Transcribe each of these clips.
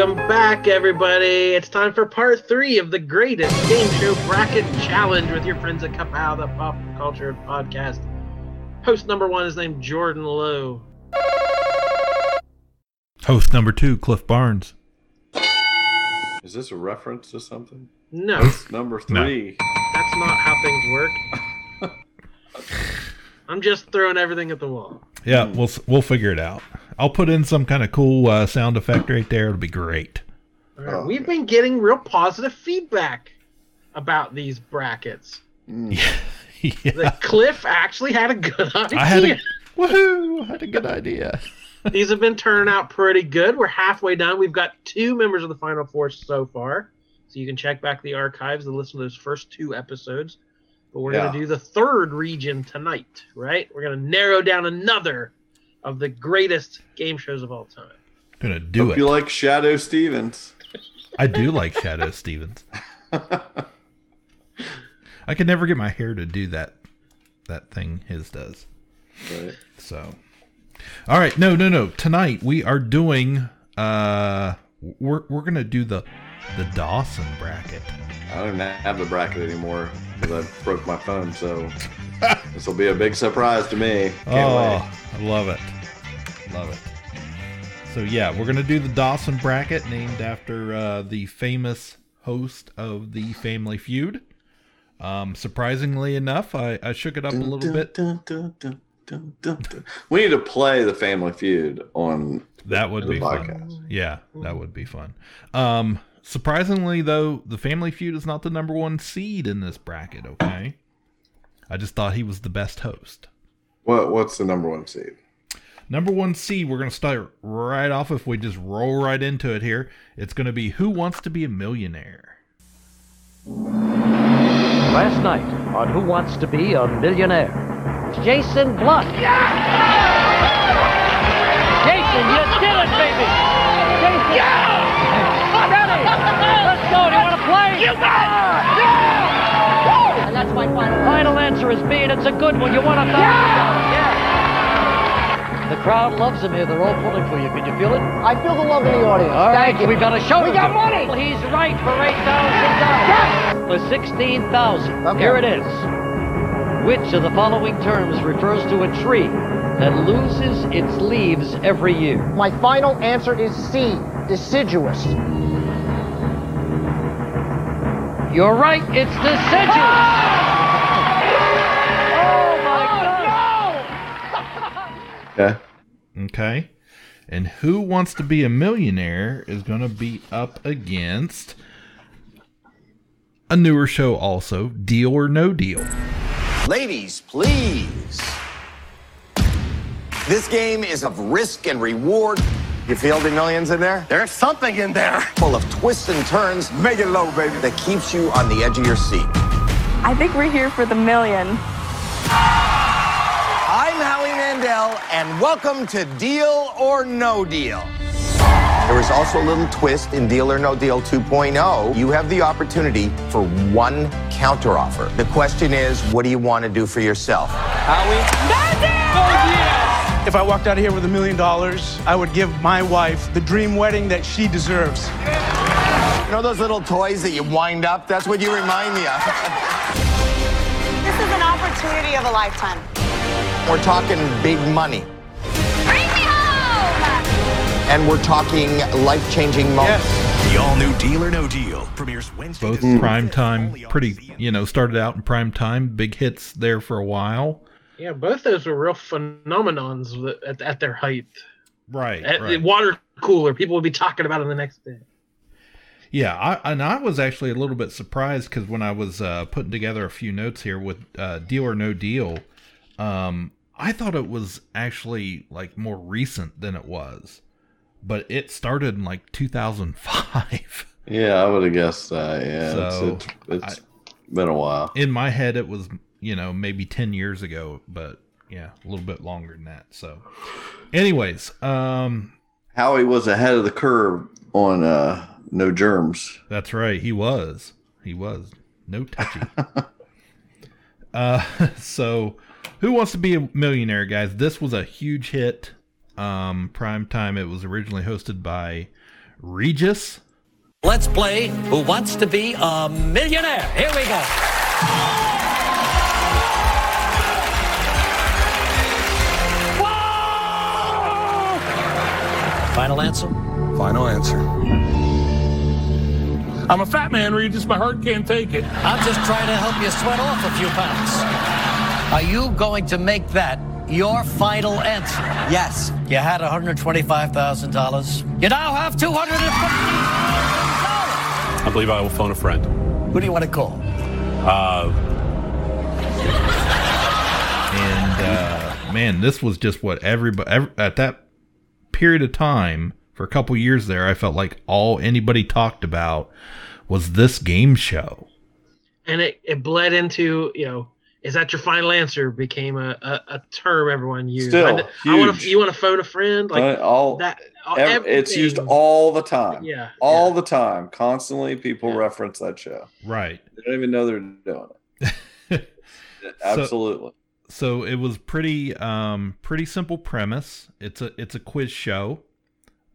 Welcome back, everybody. It's time for part three of the greatest game show bracket challenge with your friends at Kapow, the pop culture podcast. Host number one is named Jordan Lowe. Host number two, Cliff Barnes. Is this a reference to something? No, Host number No. three. that's not how things work. I'm just throwing everything at the wall. Yeah, we'll we'll figure it out. I'll put in some kind of cool uh, sound effect right there. It'll be great. All right, Oh, We've okay. been getting real positive feedback about these brackets. Mm. yeah, That Cliff actually had a good idea. I had a woohoo! I had a good idea. These have been turning out pretty good. We're halfway done. We've got two members of the Final Four so far. So you can check back the archives and listen to those first two episodes. But we're Yeah. going to do the third region tonight, right? We're going to narrow down another of the greatest game shows of all time. Gonna do Hope it. you like Shadoe Stevens. I do like Shadoe Stevens. I could never get my hair to do that that thing his does. Right. So, all right, no, no, no. Tonight we are doing. uh We're we're gonna do the the Dawson bracket. I don't have the bracket anymore because I broke my phone, so this will be a big surprise to me. Can't oh, wait. I love it. Love it. So yeah, we're gonna do the Dawson bracket, named after uh, the famous host of the Family Feud. Um, surprisingly enough, I, I shook it up a little Dun, bit. dun, dun, dun, dun, dun, dun. We need to play the Family Feud on That would the be fun. Yeah, that would be fun. Um, surprisingly though, the Family Feud is not the number one seed in this bracket. Okay, I just thought he was the best host. What What's the number one seed? Number one seed, we're going to start right off if we just roll right into it here. It's going to be Who Wants to Be a Millionaire? Last night on Who Wants to Be a Millionaire, Jason Blunt. Jason, you did it, baby! Jason! Yeah! Let's go! Do you want to play? You got it! And that's my final. Final answer is B, and it's a good one. You want a thousand? Yeah! The crowd loves him here. They're all pulling for you. Can you feel it? I feel the love in the audience. All right, Thank you. We've got a show. We got money. Well, he's right for eight thousand dollars. For sixteen thousand. Okay. Here it is. Which of the following terms refers to a tree that loses its leaves every year? My final answer is C. Deciduous. You're right. It's deciduous. Oh my God! Okay. Okay. And Who Wants to Be a Millionaire is going to be up against a newer show also, Deal or No Deal. Ladies, please. This game is of risk and reward. You feel the millions in there? There's something in there. Full of twists and turns. Make it low, baby. That keeps you on the edge of your seat. I think we're here for the million. I'm Howie Mandel, and welcome to Deal or No Deal. There is also a little twist in Deal or No Deal 2.0. You have the opportunity for one counteroffer. The question is, what do you want to do for yourself? Oh, If I walked out of here with a million dollars, I would give my wife the dream wedding that she deserves. You know those little toys that you wind up? That's what you remind me of. This is an opportunity of a lifetime. We're talking big money. Bring me home! And we're talking life changing moments. Yes. The all new Deal or No Deal premieres Wednesday. Both prime time, pretty, you know, started out in prime time, big hits there for a while. Yeah, both those were real phenomenons at, at their height. Right. At the water cooler, people would be talking about it the next day. Yeah, I, and I was actually a little bit surprised because when I was uh, putting together a few notes here with uh, Deal or No Deal, um, I thought it was actually like more recent than it was, but it started in like 2005. Yeah, I would have guessed that. Yeah, So, it's, it's, it's been a while. In my head, it was you know maybe ten years ago, but yeah, a little bit longer than that. So, anyways, um, Howie was ahead of the curve on uh, no germs. That's right. He was. He was. No touchy. uh, so, who wants to be a millionaire, guys? This was a huge hit. Um, prime time. It was originally hosted by Regis. Let's play Who Wants to Be a Millionaire? Here we go. Final answer? Final answer. I'm a fat man, Regis. My heart can't take it. I'm just trying to help you sweat off a few pounds. Are you going to make that your final answer? Yes. You had $125,000. You now have $250,000. I believe I will phone a friend. Who do you want to call? Uh, And uh, man, this was just what everybody ev at that period of time for a couple years there. I felt like all anybody talked about was this game show. and it, it bled into you know is that your final answer became a, a, a term everyone used Still I, I wanna, you want to phone a friend like Uh, all that all- ev- it's used all the time. Yeah, all the time. Constantly, people reference that show. Right. They don't even know they're doing it. Absolutely. So it was pretty um pretty simple premise. It's a it's a quiz show.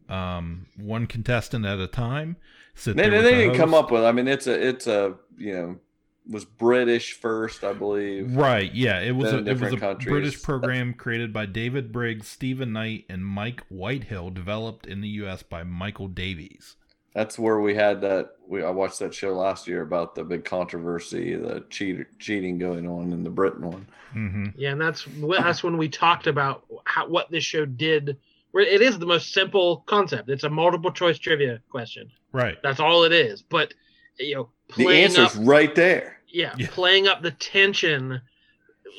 Um one contestant at a time. Sit they there they the didn't come up with. I mean, it's a it's a you know was British first, I believe. Right, yeah, it was a, it was a countries. British program created by David Briggs, Stephen Knight, and Mike Whitehill, developed in the U.S. by Michael Davies. That's where we had that. We I watched that show last year about the big controversy, the cheat, cheating going on in the Britain one. Mm-hmm. yeah and that's that's when we talked about how, what this show did where it is the most simple concept it's a multiple choice trivia question Right. that's all it is but you know The playing answer's up right there. yeah, Yeah. playing up the tension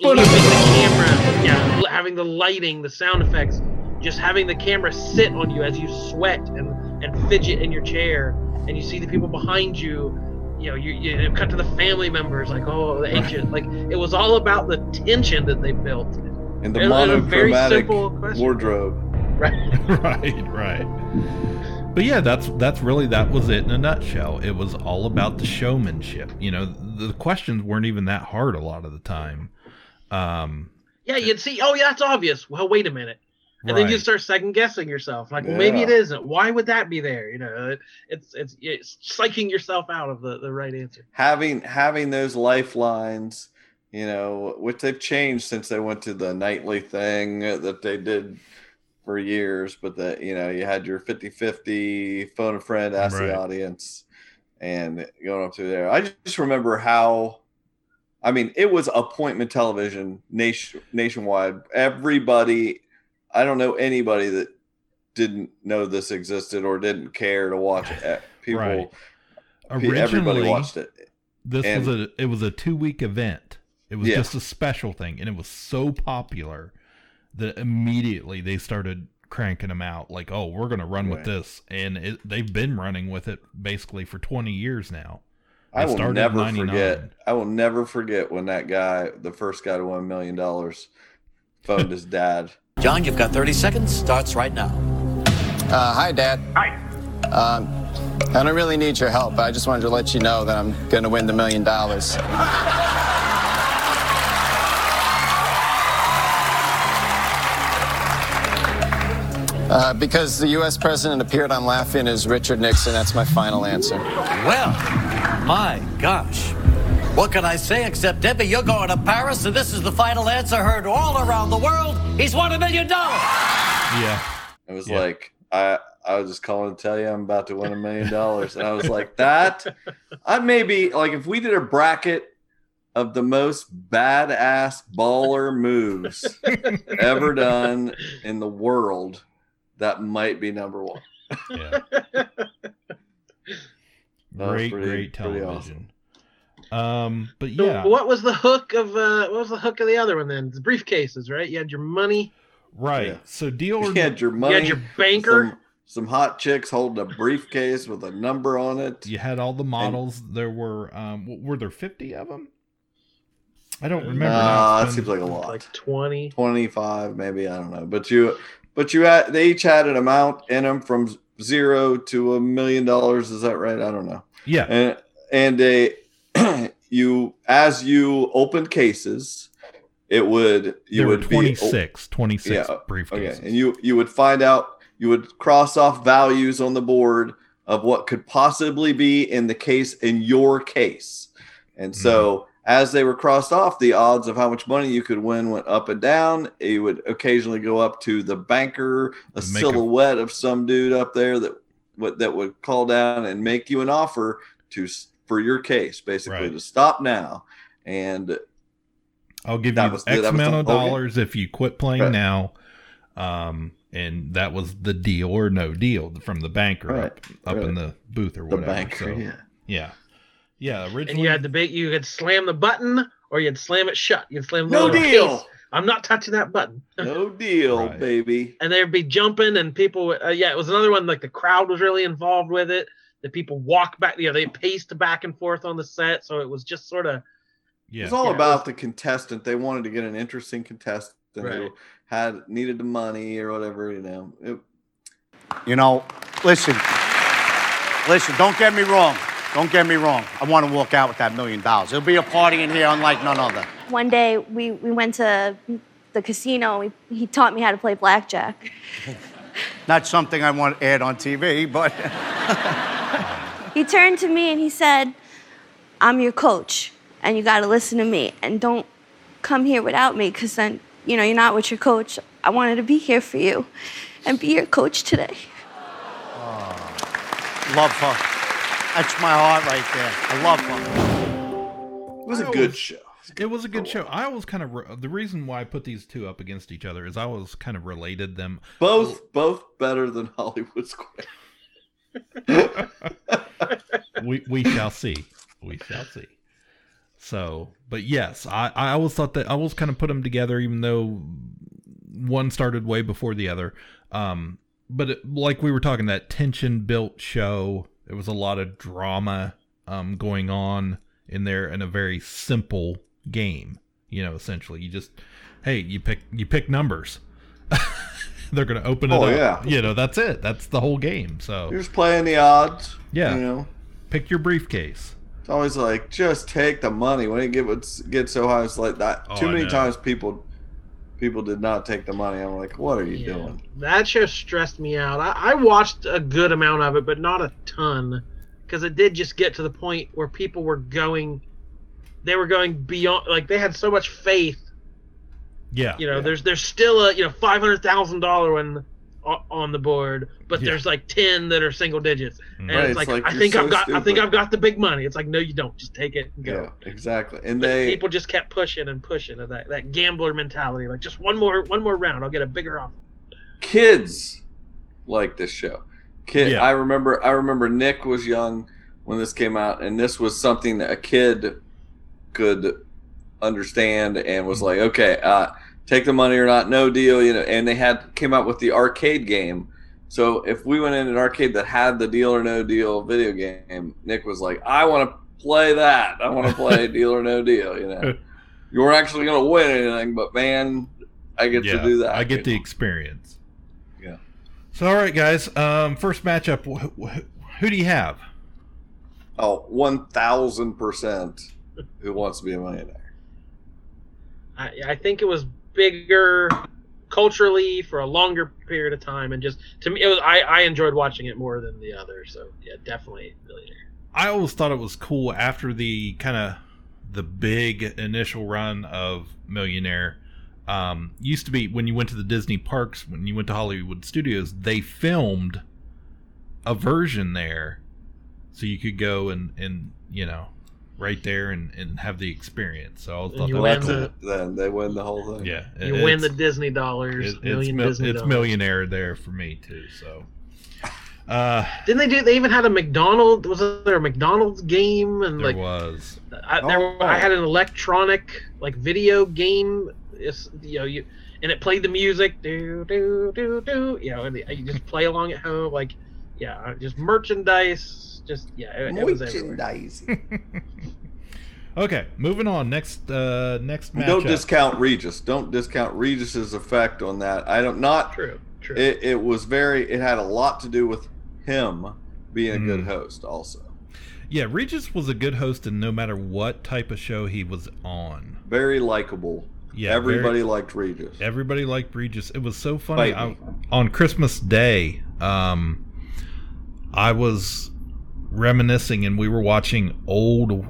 leaving the camera yeah having the lighting the sound effects just having the camera sit on you as you sweat and and fidget in your chair and you see the people behind you you know you, you cut to the family members like oh the ancient like it was all about the tension that they built And the It was very monochromatic simple wardrobe. right right, right. But yeah, that's that's really that was it in a nutshell. It was all about the showmanship. You know, the questions weren't even that hard a lot of the time. Um, yeah you'd see oh yeah that's obvious well wait a minute and then you start second guessing yourself like well, maybe it Yeah. isn't why would that be there you know it, it's it's it's psyching yourself out of the the right answer having having those lifelines, you know, which they've changed since they went to the nightly thing that they did for years, but that you know, you had your 50-50 phone a friend, ask Right. the audience, and going up through there. I just remember how I mean, it was appointment television nation nationwide. Everybody I don't know anybody that didn't know this existed or didn't care to watch it. People Right. everybody watched it. this And- was a it was a two week event. It was Yeah. just a special thing, and it was so popular that immediately they started cranking them out. Like, oh, we're gonna run with this, and it, they've been running with it basically for twenty years now. I will never 99. forget. I will never forget when that guy, the first guy to win a million dollars, phoned his dad. John, you've got 30 seconds. Starts right now. Uh, hi, Dad. hi. Um, I don't really need your help. but I just wanted to let you know that I'm going to win the million dollars. Uh, because the U.S. president appeared on Laugh-In as Richard Nixon. That's my final answer. Well, my gosh. What can I say except, Debbie, you're going to Paris, and this is the final answer heard all around the world. He's won a million dollars. Yeah, It was Yeah. like I, I was just calling to tell you I'm about to win a million dollars, and I was like that. I maybe like if we did a bracket of the most badass baller moves ever done in the world, that might be number one. yeah. Great, pretty- great pretty television. Um, but So yeah, what was the hook of uh what was the hook of the other one then? The briefcases, right? You had your money, right. Yeah. So deal or You had your money, you had your banker. some, some hot chicks holding a briefcase with a number on it. You had all the models. there were um, were there fifty of them? I don't remember. now. Uh, that been- seems like a lot. Like 20. 25 maybe i don't know but you but you had they each had an amount in them from zero to a million dollars is that right i don't know yeah. and and a you as you opened cases it would you there were would be 26, 26 yeah briefcases. okay and you you would find out you would cross off values on the board of what could possibly be in the case in your case and so Mm-hmm. as they were crossed off the odds of how much money you could win went up and down It would occasionally go up to the banker a Make a- silhouette of some dude up there that would that would call down and make you an offer to for your case basically Right. to stop now and I'll give you was the- X that amount of whole game. dollars if you quit playing Right. now. Um, and that was the deal or no deal from the banker Right. up, up in the booth or the whatever. banker so, yeah yeah, yeah. Originally, And you had the bait. You could slam the button or you'd slam it shut. You'd slam the no deal case. I'm not touching that button. no deal Right. baby and they'd be jumping and people uh, yeah it was another one like the crowd was really involved with it the people walk back you know they paced back and forth on the set so it was just sort of yeah. It's all Yeah, it about was- the contestant. They wanted to get an interesting contestant who had needed the money or whatever, you know. It, You know, listen, listen, don't get me wrong. Don't get me wrong. I want to walk out with that million dollars. There'll be a party in here unlike none other. One day we, we went to the casino. We, he taught me how to play blackjack. Not something I want aired on TV, but He turned to me and he said, I'm your coach, and you got to listen to me. And don't come here without me, because then, you know, you're not with your coach. I wanted to be here for you and be your coach today. Oh, love her. That's my heart right there. I love her. it was a good show. It was a good show. I was kind of re- the reason why I put these two up against each other is I was kind of related them. Both both better than Hollywood Square. We we shall see. We shall see. So, but yes, I I always thought that I always kind of put them together, even though one started way before the other. Um, but it, like we were talking, that tension built show. There was a lot of drama um going on in there in a very simple game. You know, essentially, you just hey, you pick you pick numbers. They're gonna open it Oh, up. yeah. You know, that's it. That's the whole game. So You're just playing the odds. Yeah. You know. pick your briefcase. It's always like just take the money. When it gets get so high, it's like that. Oh, Too many times people people did not take the money. I'm like, what are you Yeah. doing? that show stressed me out I, I watched a good amount of it but not a ton because it did just get to the point where people were going they were going beyond like they had so much faith Yeah. you know there's there's still a you know five hundred thousand dollar one on the board but Yeah. there's like 10 that are single digits mm-hmm. and Right, it's it's like, like, i think so i've got i think i've got the big money it's like no you don't just take it and go Yeah, exactly. And But they people just kept pushing and pushing of that that gambler mentality like just one more one more round i'll get a bigger offer kids like this show. Kid, Yeah. I remember. I remember Nick was young when this came out, and this was something that a kid could understand and was like, okay, uh, take the money or not, no deal. You know, and they had came out with the arcade game. So if we went in an arcade that had the deal or no deal video game, Nick was like, I want to play that. I want to play deal or no deal. You know, you weren't actually going to win anything, but man, I get to do that. I get the know? experience. Yeah. So, all right, guys. Um, first matchup. Wh- wh- who do you have? Oh, one thousand percent. Who wants to be a millionaire? I, I think it was bigger culturally for a longer period of time, and just to me, it was I, I enjoyed watching it more than the other. So yeah, definitely millionaire. I always thought it was cool after the kind of the big initial run of Millionaire. Um, used to be when you went to the Disney parks, when you went to Hollywood Studios, they filmed a version there, so you could go and and you know, right there and and have the experience. So I always And thought you that win was cool. the- Then they win the whole thing. Yeah, You win the Disney dollars, it- it's million mil- Disney it's dollars. millionaire there for me too. So, uh, Didn't they do? They even had a McDonald's. Was there a McDonald's game? And there like, was. I, there, Oh. I had an electronic like video game. It's you know you, and it played the music, do do do do. You know, and you just play along at home, like yeah, just merchandise. Just yeah, it, it was everywhere. Merchandise. Okay, moving on. Next, uh, next match. Don't discount Regis. Don't discount Regis's effect on that. I don't not true. True. It, it was very. It had a lot to do with him being a good host. Also, Yeah, Regis was a good host, and no matter what type of show he was on, very likable. Yeah, everybody very- liked Regis. everybody liked Regis. It was so funny. I, on Christmas Day, um, I was reminiscing, and we were watching old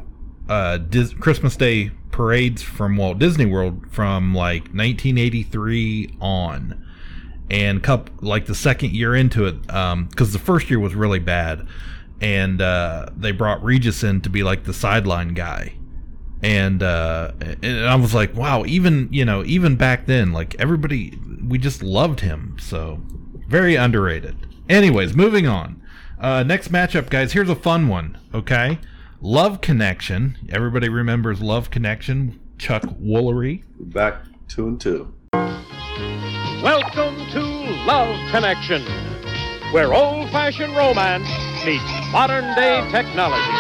uh, Dis- Christmas Day parades from Walt Disney World from like 1983 on. And cup like the second year into it, because the first year was really bad, and uh, they brought Regis in to be like the sideline guy, and uh, and I was like, wow, even you know, even back then, like everybody, we just loved him. So very underrated. Anyways, moving on. Uh, next matchup, guys. Here's a fun one. Okay, Love Connection. Everybody remembers Love Connection. Chuck Woolery. Back two and two. Welcome to Love Connection, where old fashioned romance meets modern day technology.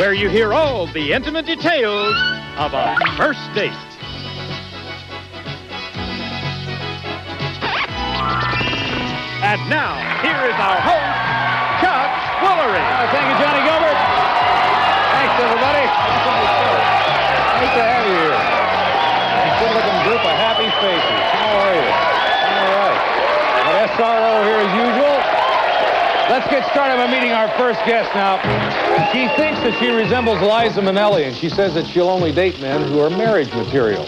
Where you hear all the intimate details of a first date. And now, here is our host, Chuck Woolery. thank you, Johnny Gilbert. Thanks, everybody. Nice to have you here. A good-looking group of happy faces. How are you? All right. SRO here as usual. Let's get started by meeting our first guest now. She thinks that she resembles Liza Minnelli, and she says that she'll only date men who are marriage material.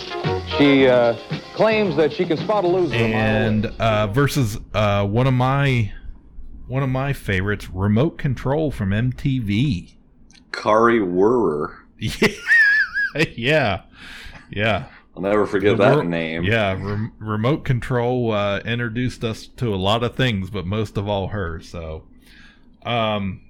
She uh, claims that she can spot a loser. a mile away. and uh, versus uh, one of my one of my favorites, Remote Control from MTV. Kari Wuhrer. yeah, yeah. I'll never forget The that wor- name. Yeah, rem- Remote Control uh, introduced us to a lot of things, but most of all her. So, um,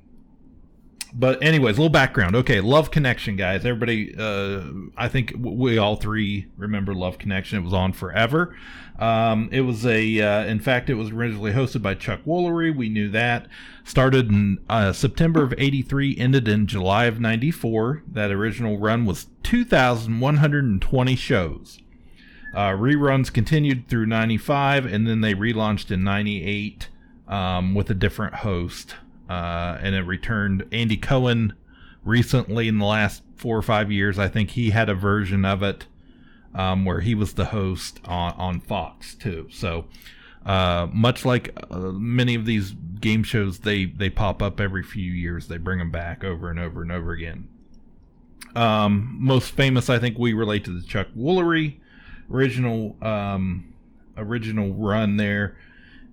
but anyways, a little background. Okay, Love Connection, guys. Everybody, uh, I think we all three remember Love Connection. It was on forever. Um, it was a, uh, in fact, it was originally hosted by Chuck Woolery. We knew that. Started in uh, September of '83, ended in July of '94. That original run was 2,120 shows. Uh, reruns continued through 95, and then they relaunched in 98 um, with a different host. Uh, and it returned Andy Cohen recently in the last four or five years. I think he had a version of it um, where he was the host on, on Fox too. So, uh, much like uh, many of these game shows, they, they pop up every few years. They bring them back over and over and over again. Um, most famous, I think, we relate to the Chuck Woolery original um, original run there,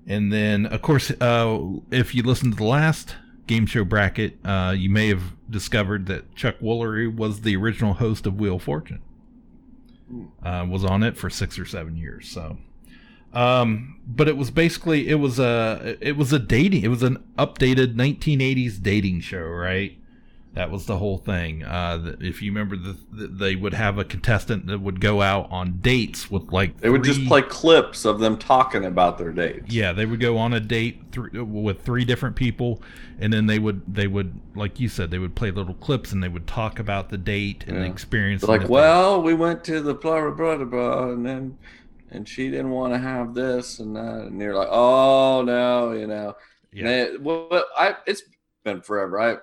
and then of course, uh, if you listen to the last game show bracket, uh, you may have discovered that Chuck Woolery was the original host of Wheel of Fortune. Uh, was on it for six or seven years. So, um, but it was basically it was a it was a dating it was an updated 1980s dating show, right? That was the whole thing. Uh, if you remember, the, the, they would have a contestant that would go out on dates with like They would just play clips of them talking about their dates. yeah, they would go on a date th- with three different people, and then they would they would like you said they would play little clips and they would talk about the date and the experience. Like, well, we went to the blah blah blah blah, and then and she didn't want to have this and that, and you're like, oh no, you know. Yeah. Yeah. Well, I it's been forever. I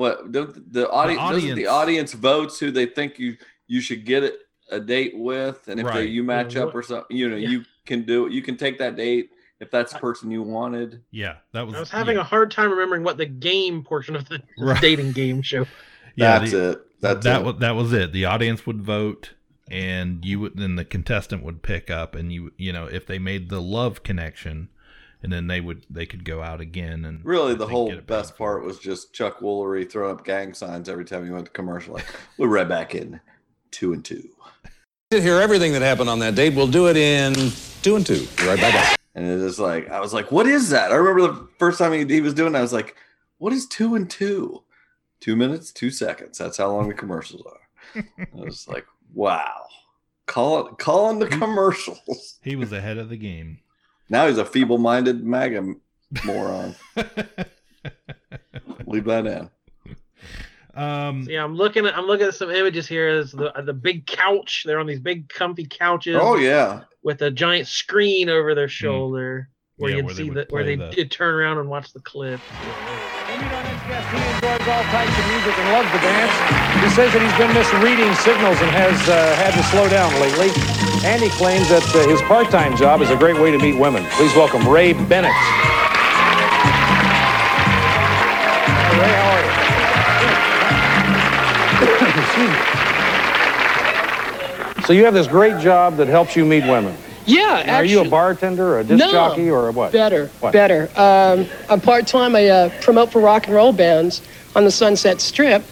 what the the audience doesn't the audience- audience votes who they think you you should get it, a date with, and if they, you match Yeah, up or something, you know, you can do it. You can take that date if that's the person you wanted. yeah, that was. I was having yeah. a hard time remembering what the game portion of the Right. dating game show. Yeah, that's the- it. That's that it. was that was it. The audience would vote, and you would then the contestant would pick up, and you you know if they made the love connection, and then they would they could go out again and Really, the whole best part was just Chuck Woolery throwing up gang signs every time he went to commercial. Like, we're right back in two and two. to hear everything that happened on that date. We'll do it in two and two. Be right back. And it was like, I was like, what is that? I remember the first time he, he was doing it, I was like, what is two and two? Two minutes, two seconds. That's how long the commercials are. I was like, wow. Call it, calling the commercials. He was ahead of the game. Now he's a feeble-minded MAGA moron. Leave that in. Um, So, yeah, I'm looking at I'm looking at some images here. There's the the big couch. They're on these big comfy couches. Oh yeah. With a giant screen over their shoulder where Yeah, you can they see that where they the- did turn around and watch the clip. He enjoys all types of music and loves to dance. He says that he's been misreading signals and has uh, had to slow down lately. And he claims that uh, his part-time job is a great way to meet women. Please welcome Ray Bennett. Ray, how are you? So you have this great job that helps you meet women. Yeah, Now, Are you a bartender, or a disc No, jockey, or a what? Better, What? better. Um, I'm part time. I uh, promote for rock and roll bands on the Sunset Strip,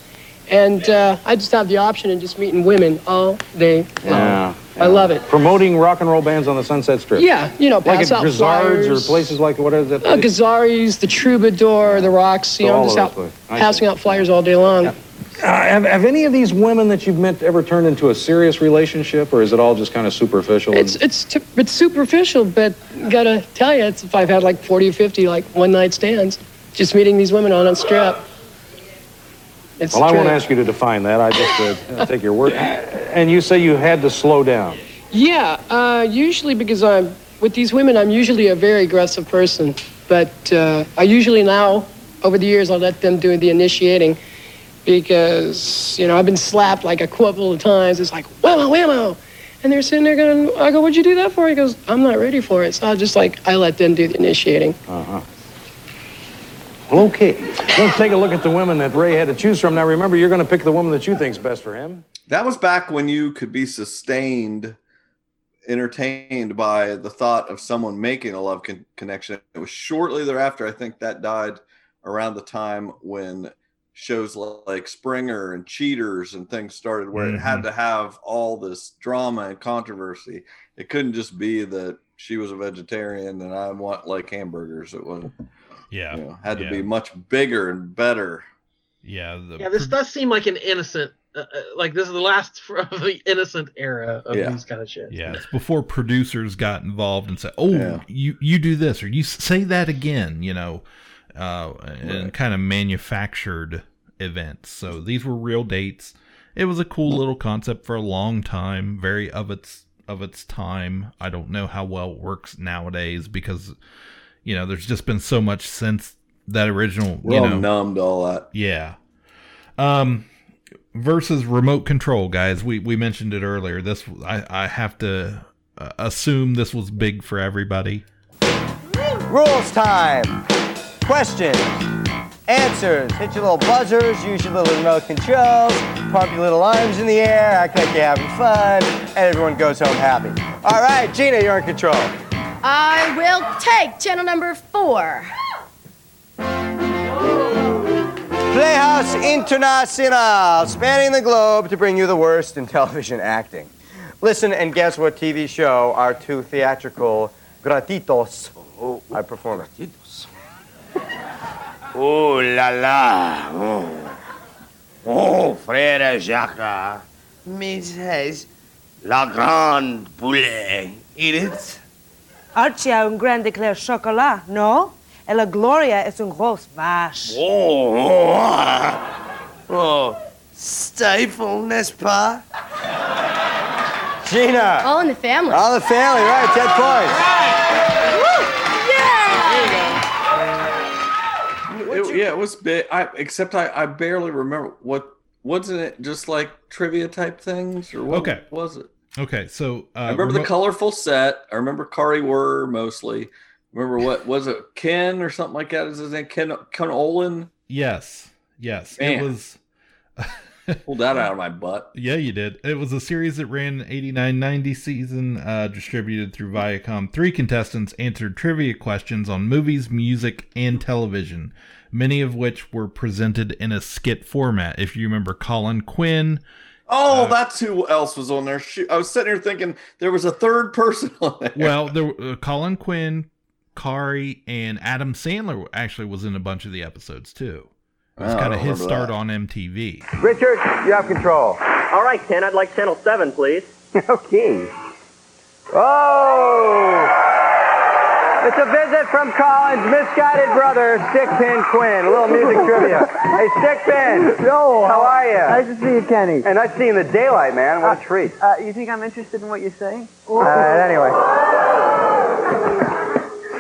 and uh, I just have the option of just meeting women all day long. Yeah, I love it. Promoting rock and roll bands on the Sunset Strip. Yeah, you know, like pass at out Grizzards or places like what is that? Uh, Gazzari's, the Troubadour, the Roxy. So I'm all just out. Passing out flyers all day long. Uh, have, have any of these women that you've met ever turned into a serious relationship, or is it all just kind of superficial? and- It's it's t- it's superficial, but gotta tell you, it's if I've had like 40 or 50 like one night stands, just meeting these women on a strip. It's well, I won't ask you to define that. I just uh, take your word. And you say you had to slow down. Yeah, uh, usually because I'm with these women, I'm usually a very aggressive person. But uh, I usually now, over the years, I let them do the initiating because you know I've been slapped like a couple of times. It's like whammo, whammo, and they're sitting there going, I go, what'd you do that for? He goes, I'm not ready for it. So I just like I let them do the initiating. Uh huh. Well, okay. Let's take a look at the women that Ray had to choose from. Now, remember, you're going to pick the woman that you think's best for him. That was back when you could be sustained, entertained by the thought of someone making a love con- connection. It was shortly thereafter, I think that died around the time when shows like Springer and Cheaters and things started, where it had Mhm. to have all this drama and controversy. It couldn't just be that she was a vegetarian and I want like hamburgers. It was, Yeah. you know, had to yeah. be much bigger and better. Yeah. The, Yeah, this does seem like an innocent, uh, uh, like this is the last of the innocent era of Yeah. these kind of shit. Yeah, it's before producers got involved and said, "Oh, Yeah. you you do this or you say that again," you know, uh, and kind of manufactured events. So these were real dates. It was a cool little concept for a long time, very of its of its time. I don't know how well it works nowadays because you know there's just been so much since that original. We're you all know, numb to all that. yeah. Um versus remote control, guys. We we mentioned it earlier. This I I have to uh, assume this was big for everybody. Rules time. Questions. Answers. Hit your little buzzers, use your little remote controls, pump your little arms in the air, act like you're having fun, and everyone goes home happy. All right, Gina, you're in control. I will take channel number four. Playhouse Internacional, spanning the globe to bring you the worst in television acting. Listen and guess what TV show our two theatrical gratitos are performing. Oh la la. Oh, oh frère Jacques. Me says la grande poulet. Eat it. Archie a un grand éclair chocolat, no? Et la Gloria es un grosse vache. Oh, oh, ah. oh. Stifle, n'est-ce pas? Gina. All in the family. All in the family, right? 10 points. It- yeah, it was big. I except I, I barely remember what wasn't it just like trivia type things or what Okay. was it? Okay, so uh, I remember remote- the colorful set. I remember Kari Wuhrer mostly. Remember what was it? Ken or something like that is his name? Ken Ken Olin. Yes, yes, Man. it was. Pulled that out of my butt. Yeah, you did. It was a series that ran 89-90 season, uh, distributed through Viacom. Three contestants answered trivia questions on movies, music, and television, many of which were presented in a skit format. If you remember Colin Quinn, Oh, Uh, that's who else was on there. Shoot, I was sitting here thinking there was a third person on there. well, there uh, Colin Quinn, Kari, and Adam Sandler actually was in a bunch of the episodes too. It was Oh, kind of his start that. on MTV. Richard, you have control. All right, Ken, I'd like channel seven, please. Okay. Oh! It's a visit from Colin's misguided brother, Stickpin Quinn. A little music trivia. Hey, Stickpin. Yo, How are you? Nice to see you, Kenny. And nice to see you in the daylight, man. What a treat. Uh, you think I'm interested in what you're saying? Uh, anyway.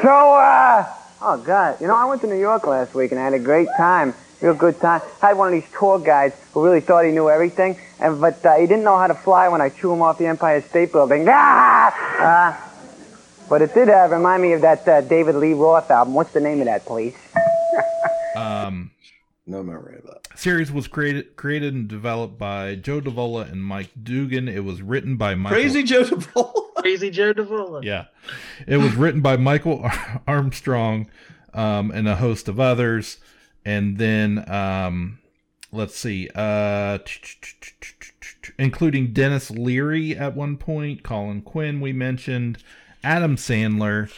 So, uh, Oh, God. You know, I went to New York last week and I had a great time. Real good time. I had one of these tour guides who really thought he knew everything, and but uh, he didn't know how to fly when I threw him off the Empire State Building. Ah! Uh, but it did uh, remind me of that uh, David Lee Roth album. What's the name of that, please? Um, no memory of that. Series was created created and developed by Joe Davola and Mike Dugan. It was written by Michael. Crazy Joe Davola. Crazy Joe Davola. Yeah, it was written by Michael Armstrong um, and a host of others, and then um, let's see, uh, including Denis Leary at one point, Colin Quinn we mentioned, Adam Sandler,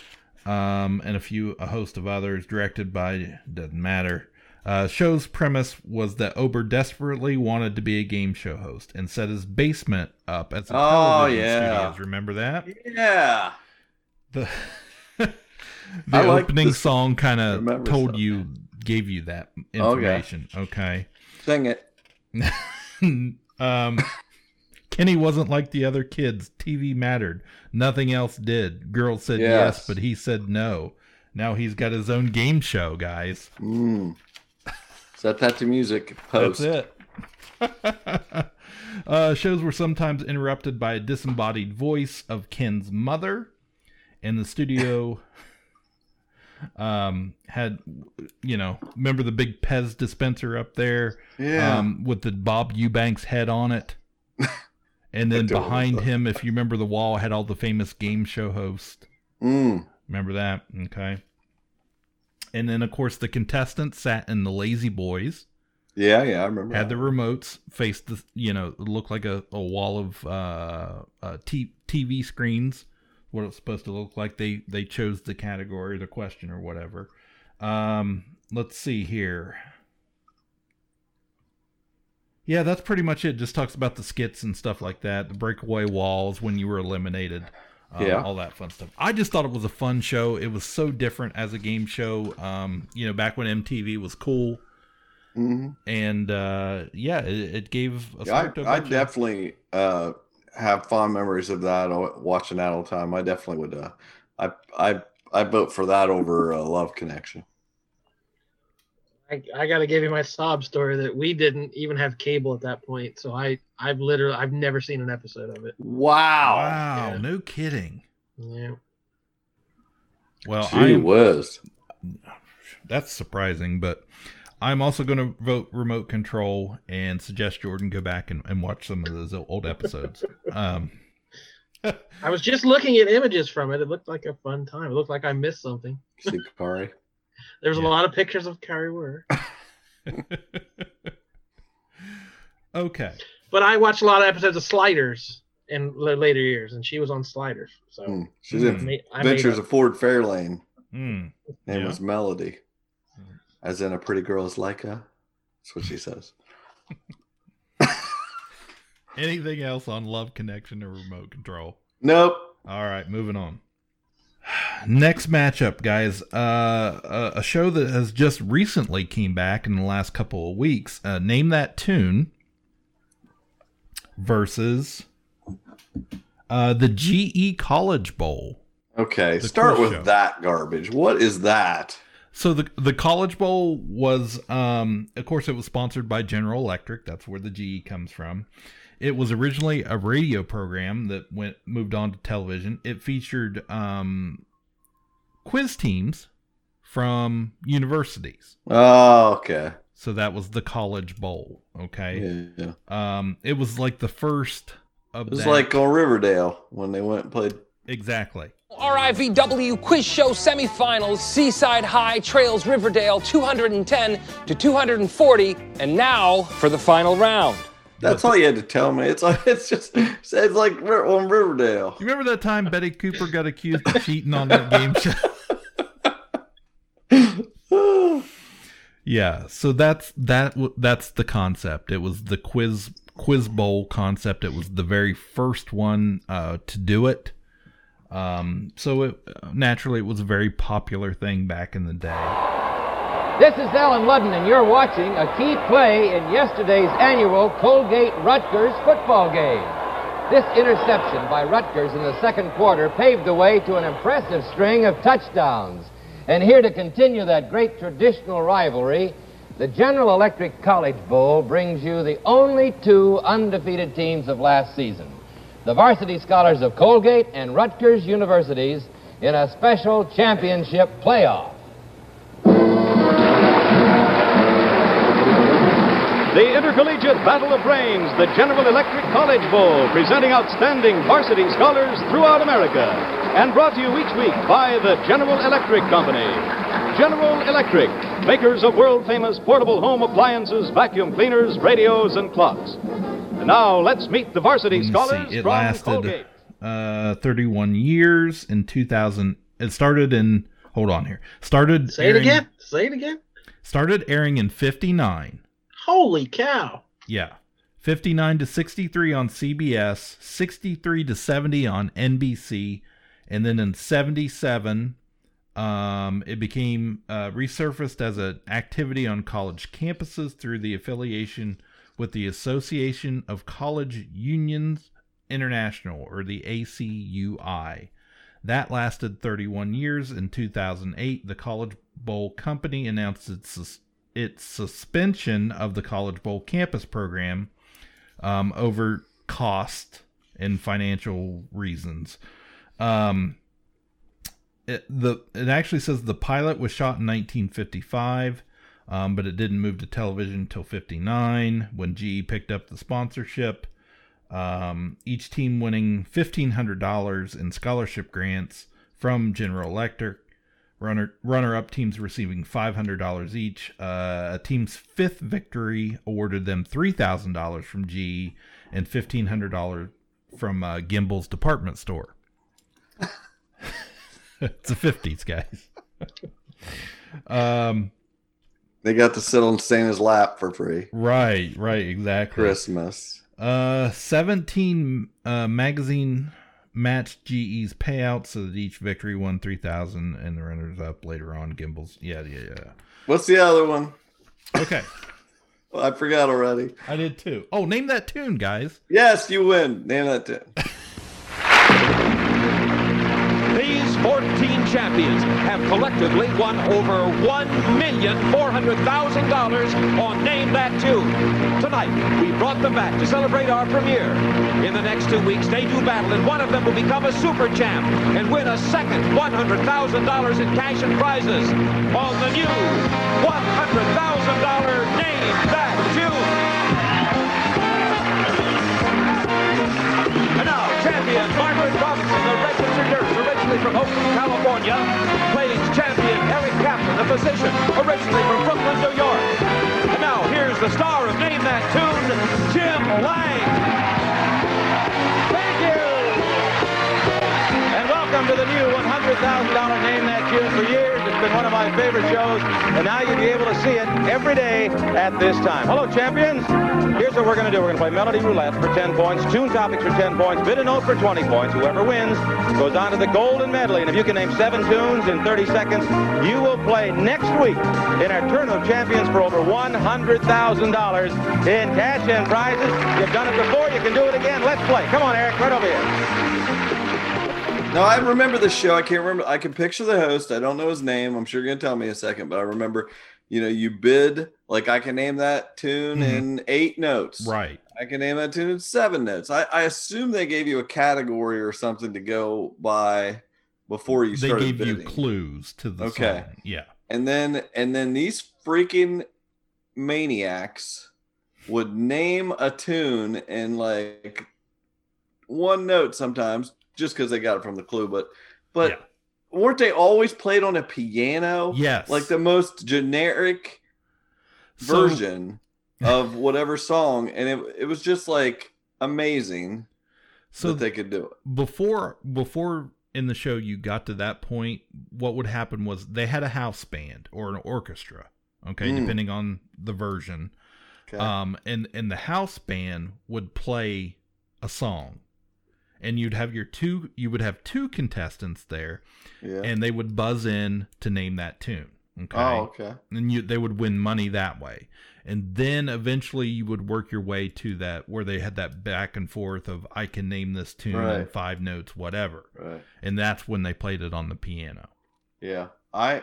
um, and a few a host of others. Directed by doesn't matter. Uh, show's premise was that Ober desperately wanted to be a game show host and set his basement up as a Oh, television yeah. studios. Remember that? Yeah. The the like opening this- song kind of told stuff. you, gave you that Okay. information. Okay. Sing it. um, Kenny wasn't like the other kids. TV mattered. Nothing else did. Girls said yes, Yes. but he said no. Now he's got his own game show, guys. Mm. Set that to music. Post. That's it. uh, shows were sometimes interrupted by a disembodied voice of Ken's mother, and the studio um, had, you know, remember the big Pez dispenser up there, Yeah. um, with the Bob Eubanks head on it, and then behind remember. him, if you remember the wall, had all the famous game show hosts. Mm. Remember that? Okay. And then, of course, the contestants sat in the La-Z-Boys Yeah, yeah, I remember. had that. the remotes faced the you know looked like a, a wall of uh, uh t- TV screens what it's supposed to look like they they chose the category the question or whatever um let's see here yeah that's pretty much it just talks about the skits and stuff like that the breakaway walls when you were eliminated um, Yeah. all that fun stuff i just thought it was a fun show it was so different as a game show um you know back when mtv was cool Mhm. and uh, yeah, it, it gave a Yeah, start to a I, I definitely uh, have fond memories of that. uh, Watching that all the time. I definitely would. Uh, I I I vote for that over uh, Love Connection. I, I got to give you my sob story that we didn't even have cable at that point. So I, I've literally, I've never seen an episode of it. Wow. Wow, no kidding. Yeah. Well, Gee I whiz. that's surprising, but I'm also going to vote remote control and suggest Jordan go back and, and watch some of those old episodes. um, I was just looking at images from it. It looked like a fun time. It looked like I missed something. See Kari. There was a lot of pictures of Kari Wuhrer. okay. But I watched a lot of episodes of Sliders in l- later years, and she was on Sliders. So Mm. She's in I made- I made Adventures up. of Ford Fairlane. Mm. Name Yeah. was Melody. As in a pretty girl is like a. That's what she says. Anything else on Love Connection or remote control? Nope. All right, moving on. Next matchup, guys. Uh, a, a show that has just recently came back in the last couple of weeks. Uh, Name that tune versus uh, the GE College Bowl. Okay, start with show. that garbage. What is that? So the the College Bowl was, um, of course, it was sponsored by General Electric. That's where the GE comes from. It was originally a radio program that went moved on to television. It featured um, quiz teams from universities. Oh, okay. So that was the College Bowl. Okay. Yeah. Um, it was like the first of It was that. like on Riverdale when they went and played. exactly. RIVW Quiz Show semifinals. Seaside High trails Riverdale 210 to 240, and now for the final round. That's all you had to tell me. It's like it's just it's like on Riverdale. You remember that time Betty Cooper got accused of cheating on that game show? yeah, so that's that. That's the concept. It was the quiz quiz bowl concept. It was the very first one uh, to do it. Um, so it, naturally, it was a very popular thing back in the day. This is Allen Ludden, and you're watching a key play in yesterday's annual Colgate Rutgers football game. This interception by Rutgers in the second quarter paved the way to an impressive string of touchdowns. And here to continue that great traditional rivalry, the General Electric College Bowl brings you the only two undefeated teams of last season the varsity scholars of Colgate and Rutgers Universities in a special championship playoff. The Intercollegiate Battle of Brains, the General Electric College Bowl, presenting outstanding varsity scholars throughout America. And brought to you each week by the General Electric Company. General Electric, makers of world famous portable home appliances, vacuum cleaners, radios, and clocks. And now let's meet the varsity scholars It from lasted Colgate. uh, 31 years in 2000. It started in, hold on here. Started Say it again. Say it again. Started airing in 59. Holy cow. Yeah. 59 to 63 on CBS, 63 to 70 on NBC, and then in 77 um, it became uh, resurfaced as an activity on college campuses through the affiliation with the Association of College Unions International, or the ACUI. That lasted 31 years. In 2008, the College Bowl Company announced its, its suspension of the College Bowl campus program um, over cost and financial reasons. Um, it, the it actually says the pilot was shot in 1955, um, but it didn't move to television until 59 when GE picked up the sponsorship. Um, each team winning $1,500 in scholarship grants from General Electric. Runner runner up teams receiving $500 each. Uh, a team's fifth victory awarded them $3,000 from GE and $1,500 from uh, Gimbel's department store. it's the 50s, guys. um, They got to sit on Santa's lap for free. Right, right, exactly. Christmas. Uh, 17 uh, magazine matched GE's payouts so that each victory won 3000 and the runners up later on Gimbels. Yeah, yeah, yeah. What's the other one? Okay. Well, I forgot already. I did too. Oh, name that tune, guys. Yes, you win. Name that tune. These 14 champions have collectively won over $1,400,000 on Name That Tune. Tonight, we brought them back to celebrate our premiere. In the next two weeks, they do battle, and one of them will become a super champ and win a second $100,000 in cash and prizes on the new $100,000 Name That California, plays champion Eric Kaplan, a physician, originally from Brooklyn, New York. And now, here's the star of Name That Tune, Jim Lange. Thank you. And welcome to the new $100,000 Name That Tune. For years, it's been one of my favorite shows, and now you'll be able to see it every day at this time. Hello, champions. Here's what we're going to do. We're going to play Melody Roulette for 10 points, Tune Topics for 10 points, Bid a Note for 20 points. Whoever wins goes on to the Golden Medley. And if you can name seven tunes in 30 seconds, you will play next week in our Tournament of Champions for over $100,000 in cash and prizes. You've done it before. You can do it again. Let's play. Come on, Eric. Right over here. No, I remember the show. I can't remember. I can picture the host. I don't know his name. I'm sure you're gonna tell me in a second, but I remember. You know, you bid like I can name that tune Mhm. in eight notes. Right. I can name that tune in seven notes. I, I assume they gave you a category or something to go by before you started. They gave you clues to the Okay. song. Yeah. And then and then these freaking maniacs would name a tune in like one note sometimes just because they got it from the clue, but but weren't they always played on a piano? Yes. Like the most generic So- version of whatever song, and it it was just like amazing So that they could do it. before before in the show you got to that point what would happen was they had a house band or an orchestra okay Mm. depending on the version Um, and and the house band would play a song, and you'd have your two. You would have two contestants there, Yeah. and they would buzz in to name that tune. Okay. Oh, okay. And you they would win money that way. And then eventually you would work your way to that where they had that back and forth of I can name this tune in five notes, whatever. Right. And that's when they played it on the piano. Yeah, I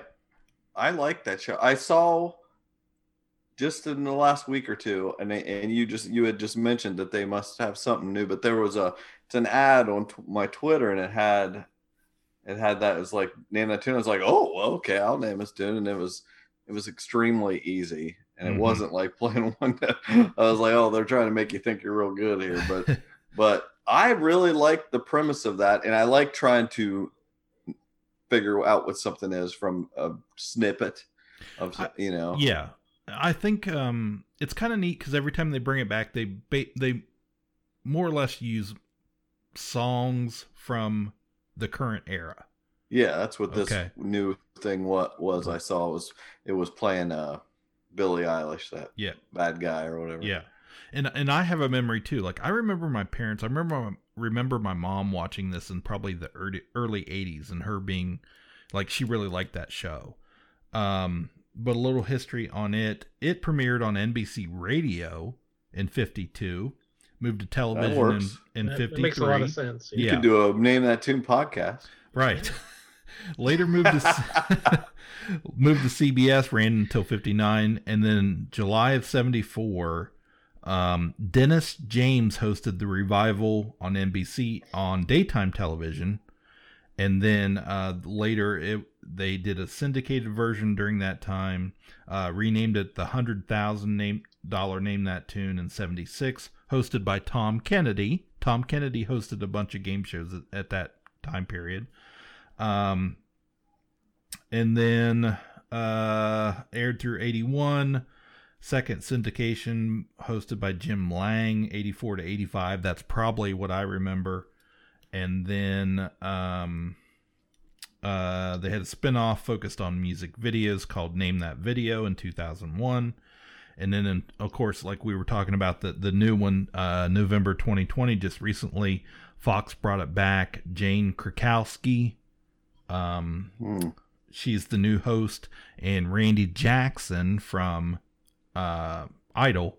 I like that show. I saw just in the last week or two, and they, and you just you had just mentioned that they must have something new, but there was a it's an ad on t- my Twitter, and it had it had that as like name that tune. I was like, oh, okay, I'll name this tune, and it was it was extremely easy, and it Mhm. wasn't like playing one. I was like, oh, they're trying to make you think you're real good here, but but I really like the premise of that, and I like trying to figure out what something is from a snippet of you know. Yeah. I think um it's kind of neat cuz every time they bring it back they ba- they more or less use songs from the current era. Yeah, that's what this Okay. new thing what was I saw was it was playing uh Billie Eilish that Yeah. bad guy or whatever. Yeah. And and I have a memory too. Like I remember my parents. I remember remember my mom watching this in probably the early early 80s and her being like she really liked that show. Um but a little history on it. It premiered on NBC Radio in 52, moved to television in, in That- 53. that makes a lot of sense, You could do a name that tune podcast. Right. Later moved to moved to CBS, ran until 59, and then July of 74, um, Dennis James hosted the revival on NBC on daytime television, and then uh, later it they did a syndicated version during that time, uh, renamed it the hundred thousand name dollar name that tune in 76, hosted by Tom Kennedy. Tom Kennedy hosted a bunch of game shows at, at that time period. Um, and then uh, aired through 81. Second syndication hosted by Jim Lange, 84 to 85. That's probably what I remember. And then um, uh, they had a spin-off focused on music videos called Name That Video in 2001. And then, in, of course, like we were talking about, the, the new one, uh, November 2020, just recently, Fox brought it back. Jane Krakowski, um, she's the new host, and Randy Jackson from uh, Idol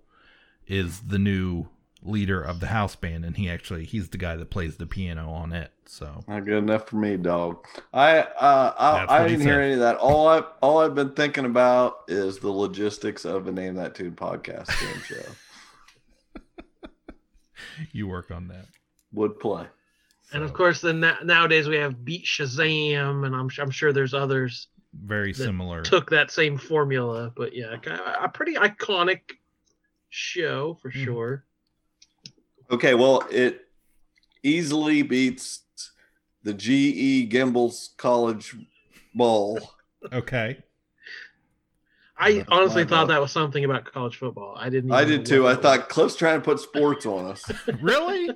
is the new leader of the house band, and he actually he's the guy that plays the piano on it. So Not good enough for me, dog. I uh I, I didn't hear any of that. All I all I've been thinking about is the logistics of a name that tune podcast game show. you work on that. Would play. And of course, then na- nowadays we have Beat Shazam, and I'm, I'm sure there's others Very that similar. took that same formula. But yeah, a, a pretty iconic show for Mm-hmm. sure. Okay, well, it easily beats the GE Gimbels College Bowl. Okay. I honestly thought that was something about college football. I didn't. I did too. I that thought Cliff's trying to put sports on us. really?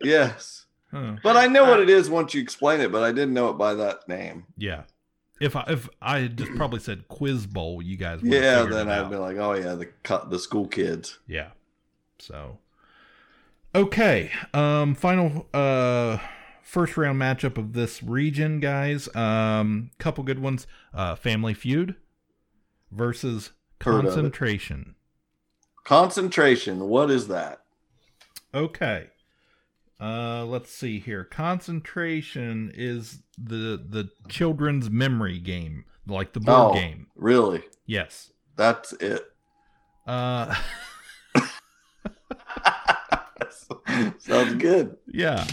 Yes. Huh. But I know what uh, it is once you explain it, but I didn't know it by that name. Yeah. If I if I had just probably said Quiz Bowl, you guys would Yeah, then it I'd out. be like, oh yeah, the cu- the school kids. Yeah. So okay. Um final uh first round matchup of this region, guys. Um couple good ones. Uh Family Feud versus Heard of it. Concentration. Concentration. What is that? Okay. Uh let's see here. Concentration is the the children's memory game, like the board Oh, game. Really? Yes. That's it. Uh Sounds good. yeah.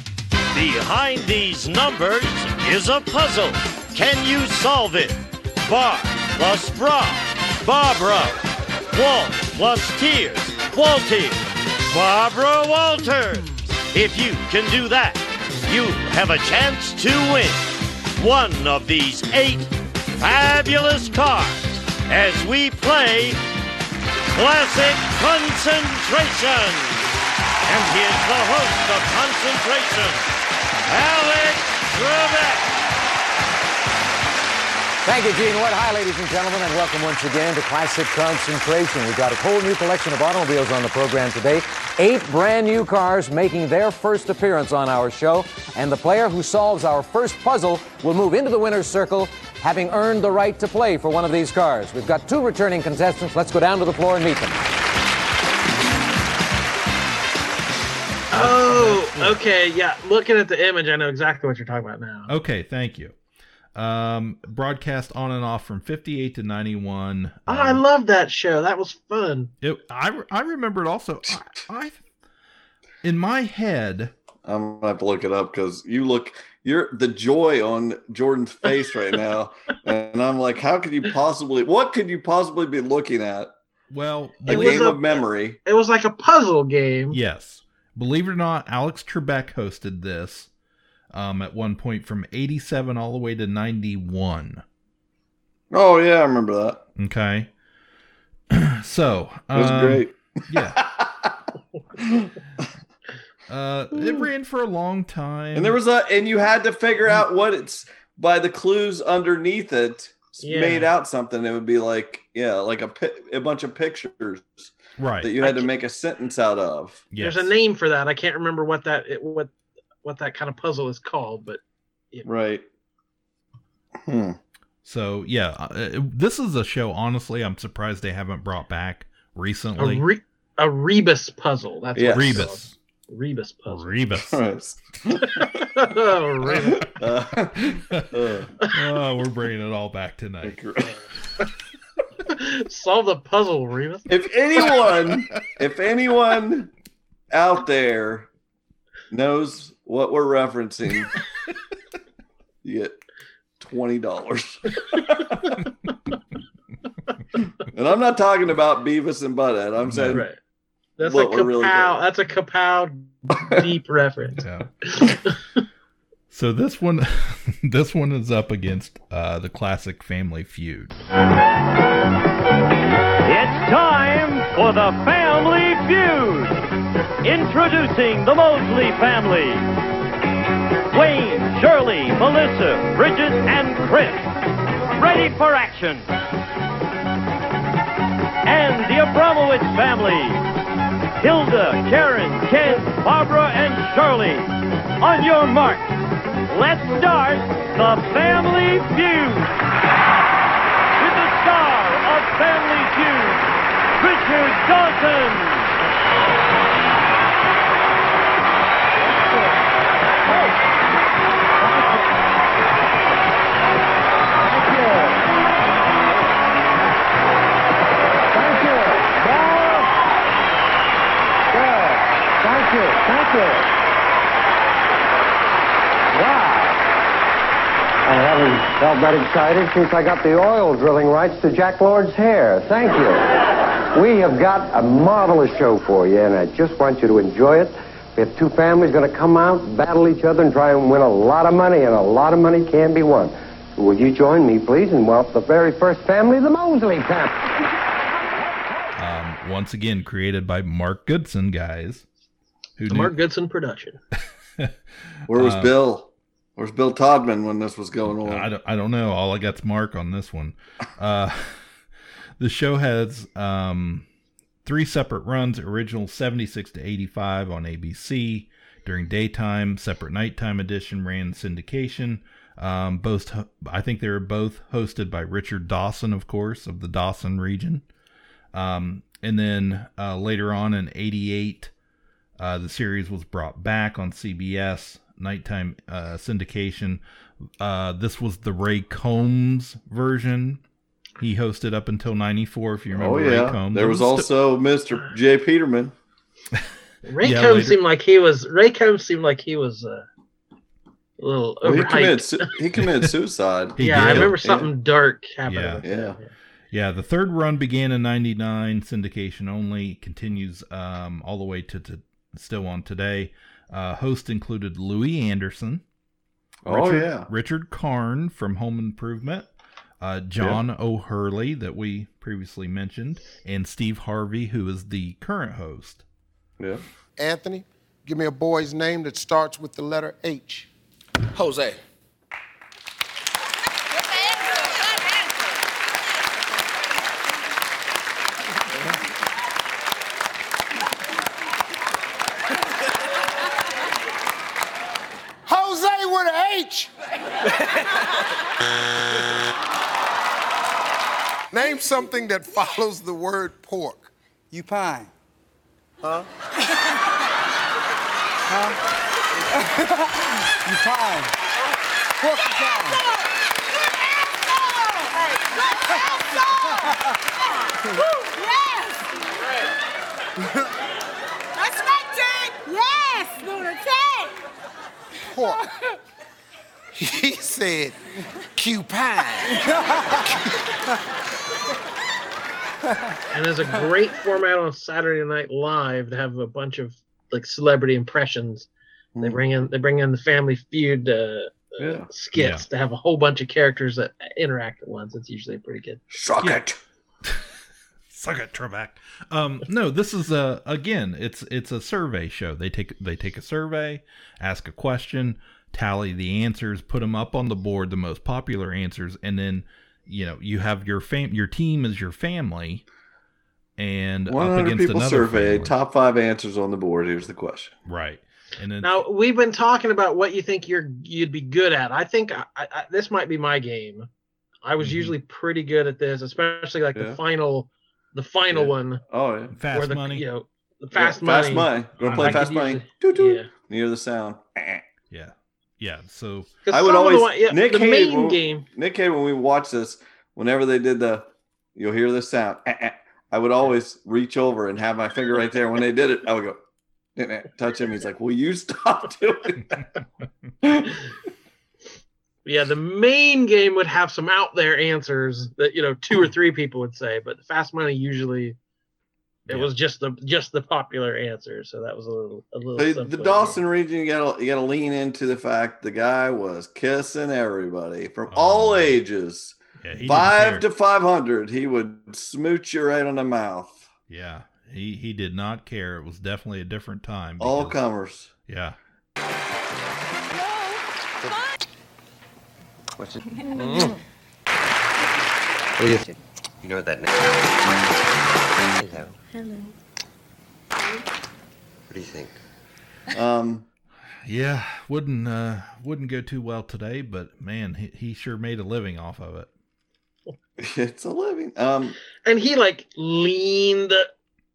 Behind these numbers is a puzzle. Can you solve it? Bar plus bra, Barbara. Walt plus tears, Walters. Barbara Walters. If you can do that, you have a chance to win one of these eight fabulous cards as we play Classic Concentration. And here's the host of Concentration, Alex Trebek. Thank you, Gene Wood. Hi, ladies and gentlemen, and welcome once again to Classic Concentration. We've got a whole new collection of automobiles on the program today. Eight brand new cars making their first appearance on our show. And the player who solves our first puzzle will move into the winner's circle, having earned the right to play for one of these cars. We've got two returning contestants. Let's go down to the floor and meet them. Okay. Yeah, looking at the image, I know exactly what you're talking about now. Okay, thank you. Um, broadcast on and off from 58 to 91. Oh, I love that show. That was fun. It, I, I remember it also. I, I in my head, I'm gonna have to look it up because you look you're the joy on Jordan's face right now, and I'm like, how could you possibly? What could you possibly be looking at? Well, a It was game a- of memory. It was like a puzzle game. Yes. Believe it or not, Alex Trebek hosted this um, at one point from 87 all the way to 91. Oh yeah, I remember that. Okay. so, It was um, great. Yeah. uh, it ran for a long time. And there was a, and you had to figure out what it's by the clues underneath it. Yeah. Made out something. It would be like, yeah, like a pi- a bunch of pictures, right? That you had to make a sentence out of. There's a name for that. I can't remember what that it, what what that kind of puzzle is called, but Right. Hmm. So yeah, uh, this is a show. Honestly, I'm surprised they haven't brought back a, recently. re, a rebus puzzle. That's Yes. what Rebus. called. Rebus puzzle. Rebus. oh, Rebus. oh, we're bringing it all back tonight. Solve the puzzle, Rebus. If anyone, if anyone out there knows what we're referencing, you get twenty dollars. and I'm not talking about Beavis and Butthead. I'm saying Right. That's what a we're really kapow. that's a kapow deep reference. So this one, this one is up against uh, the classic Family Feud. It's time for the Family Feud. Introducing the Mosley family. Wayne, Shirley, Melissa, Bridget, and Chris. Ready for action. And the Abramowitz family. Hilda, Karen, Ken, Barbara, and Shirley. On your mark. Let's start the Family Feud. With the star of Family Feud, Richard Dawson. Thank you. Thank you. Thank you. Wow. I haven't felt that excited since I got the oil drilling rights to Jack Lord's hair. Thank you. We have got a marvelous show for you, and I just want you to enjoy it. We have two families going to come out, battle each other, and try and win a lot of money, and a lot of money can be won. Will you join me, please, and welcome the very first family, the Mosley family? Um, once again, created by Mark Goodson, guys. Who The knew- Mark Goodson production. Where was Uh, Bill? Where's Bill Todman when this was going on? I don't, I don't know. All I got's Mark on this one. Uh, the show has um, three separate runs original 76 to 85 on ABC during daytime, separate nighttime edition ran syndication. Um, both, I think they were both hosted by Richard Dawson, of course, of the Dawson region. Um, and then uh, later on in 88, uh, the series was brought back on CBS nighttime uh, syndication. Uh, this was the Ray Combs version. He hosted up until '94. If you remember oh Ray yeah, Combs, there was also Mr. J. Peterman. Ray Yeah, Combs later- seemed like he was. Ray Combs seemed like he was uh, a little Well, he overhyped. committed su- he committed suicide. He yeah, I did. remember Yeah. something dark happening. Yeah. Yeah. Yeah, the third run began in '99. Syndication only continues um, all the way to, to still on today. Uh, host included Louie Anderson. Oh, Richard, yeah. Richard Karn from Home Improvement. Uh, John O'Hurley that we previously mentioned, and Steve Harvey, who is the current host. Yeah. Anthony, give me a boy's name that starts with the letter H. Jose. Something that follows the word pork. You pine. Huh? Huh? you pine. Porcupine. That's right, Ted. Yes, Lunar Ted. Pork. He said cupine. And there's a great format on Saturday Night Live to have a bunch of like celebrity impressions. They bring in they bring in the Family Feud uh, uh, skits to have a whole bunch of characters that interact at once. It's usually pretty good. Suck it. Suck it, Trebek. Um, no, this is a again, it's it's a survey show. They take they take a survey, ask a question, tally the answers, put them up on the board, the most popular answers, and then you know you have your fam your team is your family, and up 100 against people another surveyed. family. Top five answers on the board. Here's the question. right? And then Now we've been talking about what you think you're you'd be good at. I think I, I, this might be my game. I was usually pretty good at this, especially like Mm-hmm. Yeah. the final, the final Yeah. one. Oh yeah. Fast the, money. You know, the Yeah, fast money. Fast money. You want to play I fast money? usually- Doo doo. Yeah. You hear the sound. yeah, yeah. So I would some of the always one- yeah, Nick the hated main when, game. Nick hated when we watched this. Whenever they did the, you'll hear the sound. eh, eh, I would always reach over and have my finger right there. When they did it, I would go, eh, eh, touch him. He's like, "Will you stop doing that?" Yeah, the main game would have some out there answers that you know two or three people would say, but the fast money usually it was just the just the popular answer. So that was a little a little. The, the. Dawson region, you gotta you gotta lean into the fact the guy was kissing everybody from Oh, all ages, Yeah, he five to five hundred. He would smooch you right on the mouth. yeah, he he did not care. It was definitely a different time. All comers. Yeah. What's it? Mm. What you? You know what that means? Hello. Hello. What do you think? Um, yeah, wouldn't uh wouldn't go too well today, but man, he, he sure made a living off of it. It's a living. Um, and he like leaned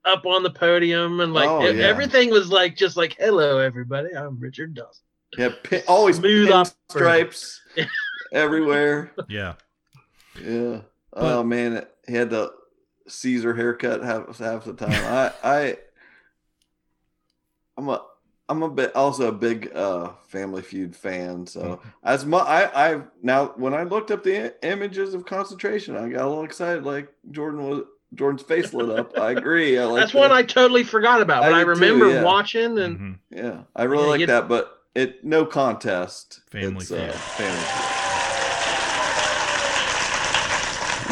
up on the podium and like Oh, yeah. everything was like just like hello everybody, I'm Richard Dawson. yeah, pin, always Smooth pin operator. stripes everywhere. Yeah. Yeah. oh man, he had the Caesar haircut half half the time. I I I'm a I'm a bit also a big uh Family Feud fan. So as much I I now when I looked up the images of concentration, I got a little excited. Like Jordan was Jordan's face lit up. I agree. I like That's one I totally forgot about, but I, did too, remember yeah. watching and Mm-hmm. Yeah, I really Yeah, like that, but it no contest. Family It's, uh, Feud. family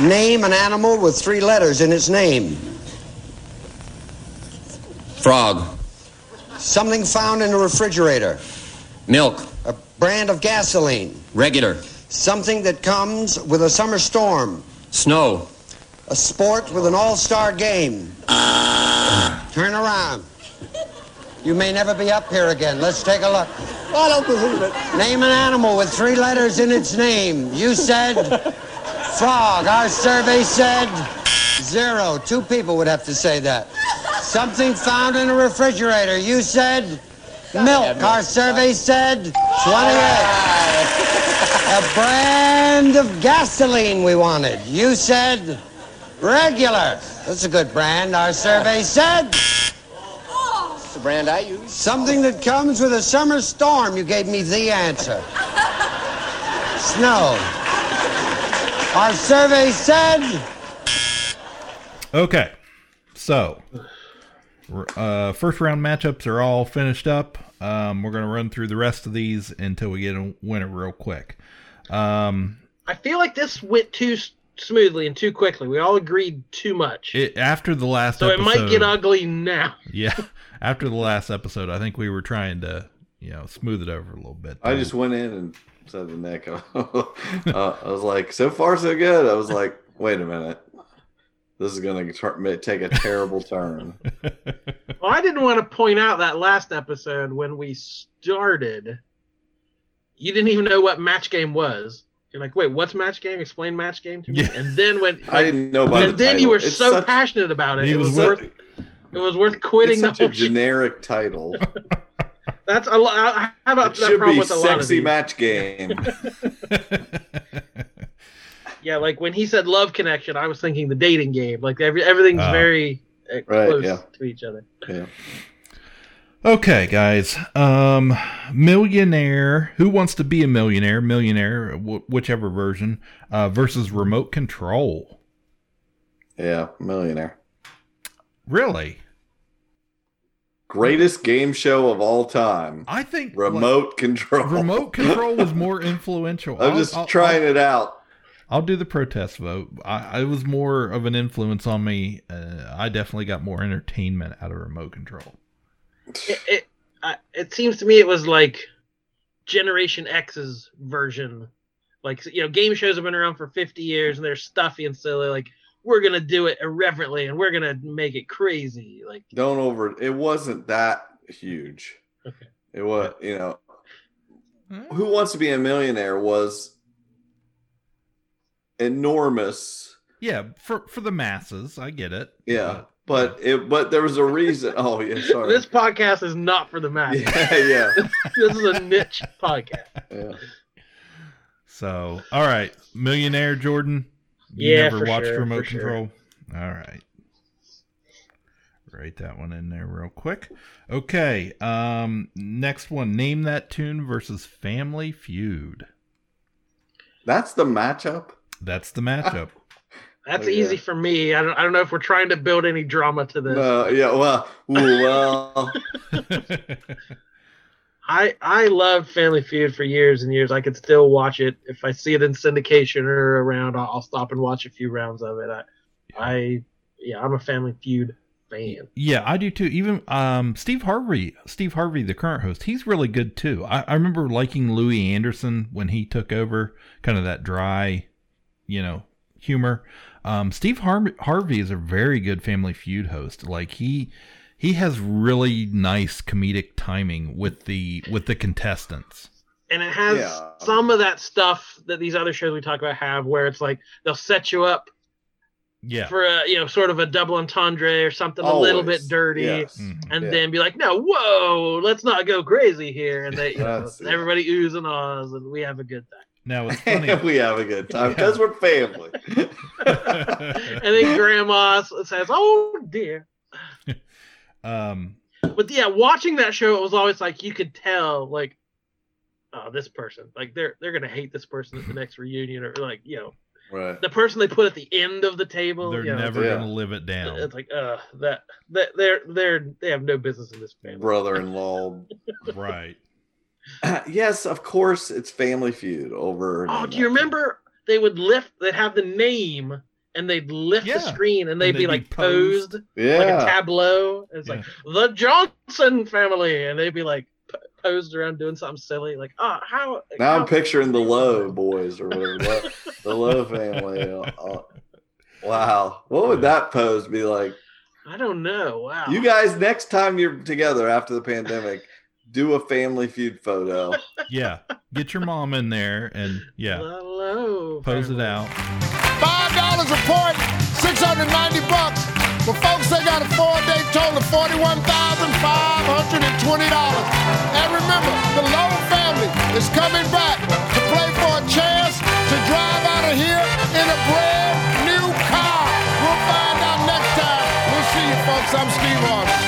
Name an animal with three letters in its name. Frog. Something found in a refrigerator. Milk. A brand of gasoline. Regular. Something that comes with a summer storm. Snow. A sport with an all-star game. Turn around. You may never be up here again. Let's take a look. I don't believe it. Name an animal with three letters in its name. You said frog. Our survey said zero. Two people would have to say that. Something found in a refrigerator. You said milk. Our survey said 28. A brand of gasoline we wanted. You said regular. That's a good brand. Our survey said It's the brand I use. something that comes with a summer storm. You gave me the answer. Snow. Our survey said Okay, so uh, first round matchups are all finished up. Um, we're gonna run through the rest of these until we get a winner real quick. Um, I feel like this went too smoothly and too quickly. We all agreed too much. it, after the last episode so it might get ugly now. Yeah, after the last episode, I think we were trying to you know smooth it over a little bit. I just went in and said the Nick, uh, I was like, so far so good. I was like, wait a minute, this is gonna tur- take a terrible turn. Well, I didn't want to point out that last episode when we started, you didn't even know what match game was. You're like, wait, what's match game? Explain match game to me. Yeah. And then when I didn't know about and the then you were It's so such- passionate about it. He It was, was worth it was worth quitting It's such a whole shit. generic title. That's a lot. I have a, It that should problem be with a lot of sexy match game. Yeah, like when he said love connection, I was thinking the dating game. Like every everything's Oh. very uh, Right, close yeah. to each other. Yeah. Okay, guys. Um, millionaire. Who wants to be a millionaire? Millionaire, wh- whichever version. Uh, versus remote control. Yeah, millionaire. Really? Greatest game show of all time. I think Remote control. remote control was more influential. I'm I'll- just I'll- trying I'll- it out. I'll do the protest vote. I, I was more of an influence on me. Uh, I definitely got more entertainment out of remote control. It it, I it seems to me it was like Generation X's version. Like you know, game shows have been around for 50 years and they're stuffy and silly. Like we're gonna do it irreverently and we're gonna make it crazy. Like Don't over. It wasn't that huge. Okay. It was, you know, hmm? Who Wants to Be a Millionaire was enormous. Yeah, for for the masses, I get it. Yeah, but it but there was a reason. Oh yeah, sorry. this podcast is not for the masses. Yeah, yeah. this is a niche podcast. Yeah. So, all right, millionaire Jordan. You Yeah, never for watched sure, remote for sure. control. All right. Write that one in there real quick. Okay. Um next one, name that tune versus Family Feud. That's the matchup. That's the matchup. That's Oh, yeah. easy for me. I don't I don't know if we're trying to build any drama to this. No, yeah, well, well, I I loved Family Feud for years and years. I could still watch it if I see it in syndication or around. I'll, I'll stop and watch a few rounds of it. I, I yeah, I'm a Family Feud fan. Yeah, I do too. Even um, Steve Harvey, Steve Harvey, the current host, he's really good too. I, I remember liking Louie Anderson when he took over, kind of that dry, you know, humor. Um, Steve Har- Harvey is a very good Family Feud host. Like he he has really nice comedic timing with the with the contestants. And it has Yeah. some of that stuff that these other shows we talk about have, where it's like they'll set you up Yeah. for a you know sort of a double entendre or something a little bit dirty, Yes. Mm-hmm. and Yeah. then be like, no, whoa, let's not go crazy here, and they you know, That's- yeah. everybody oohs and ahs, and we have a good time. Now it's funny. we have a good time because we're family. and then grandma says, "Oh dear." Um, But yeah, watching that show, it was always like you could tell, like, oh, this person, like they're they're gonna hate this person at the next reunion, or like you know, Right. the person they put at the end of the table. they're you know, never gonna live it down. It's like, uh, that that they're they're they have no business in this family. Brother-in-law. right. yes, of course, it's Family Feud over. Oh, do you remember they would lift? They'd have the name. And they'd lift the screen, and they'd, And be they'd be like posed, posed. like a tableau. It's like the Johnson family, and they'd be like p- posed around doing something silly, like, oh, how? Now how I'm picturing the Lowe boys or whatever. The Lowe family. Uh, wow. What would that pose be like? I don't know. Wow. You guys, next time you're together after the pandemic, do a family feud photo. Yeah, get your mom in there and yeah, Hello. pose it out. Five dollars a point, six hundred ninety bucks. But folks, they got a four-day total of forty-one thousand five hundred and twenty dollars. And remember, the Lowe family is coming back to play for a chance to drive out of here in a brand new car. We'll find out next time. We'll see you, folks. I'm Steve Harvey.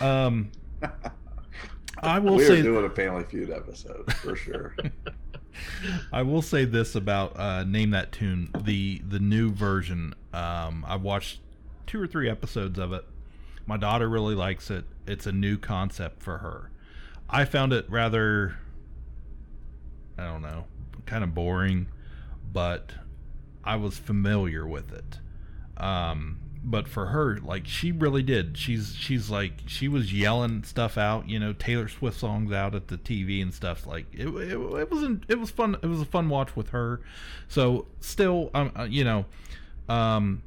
Um, I will we say are doing a family feud episode for sure. I will say this about uh, name that tune the the new version. Um, I watched two or three episodes of it. My daughter really likes it. It's a new concept for her. I found it rather, I don't know, kind of boring, but I was familiar with it. Um, but for her, like she really did. She's she's like she was yelling stuff out, you know, Taylor Swift songs out at the TV and stuff. Like it, it, it wasn't. It was fun. It was a fun watch with her. So still, um, uh, you know, um,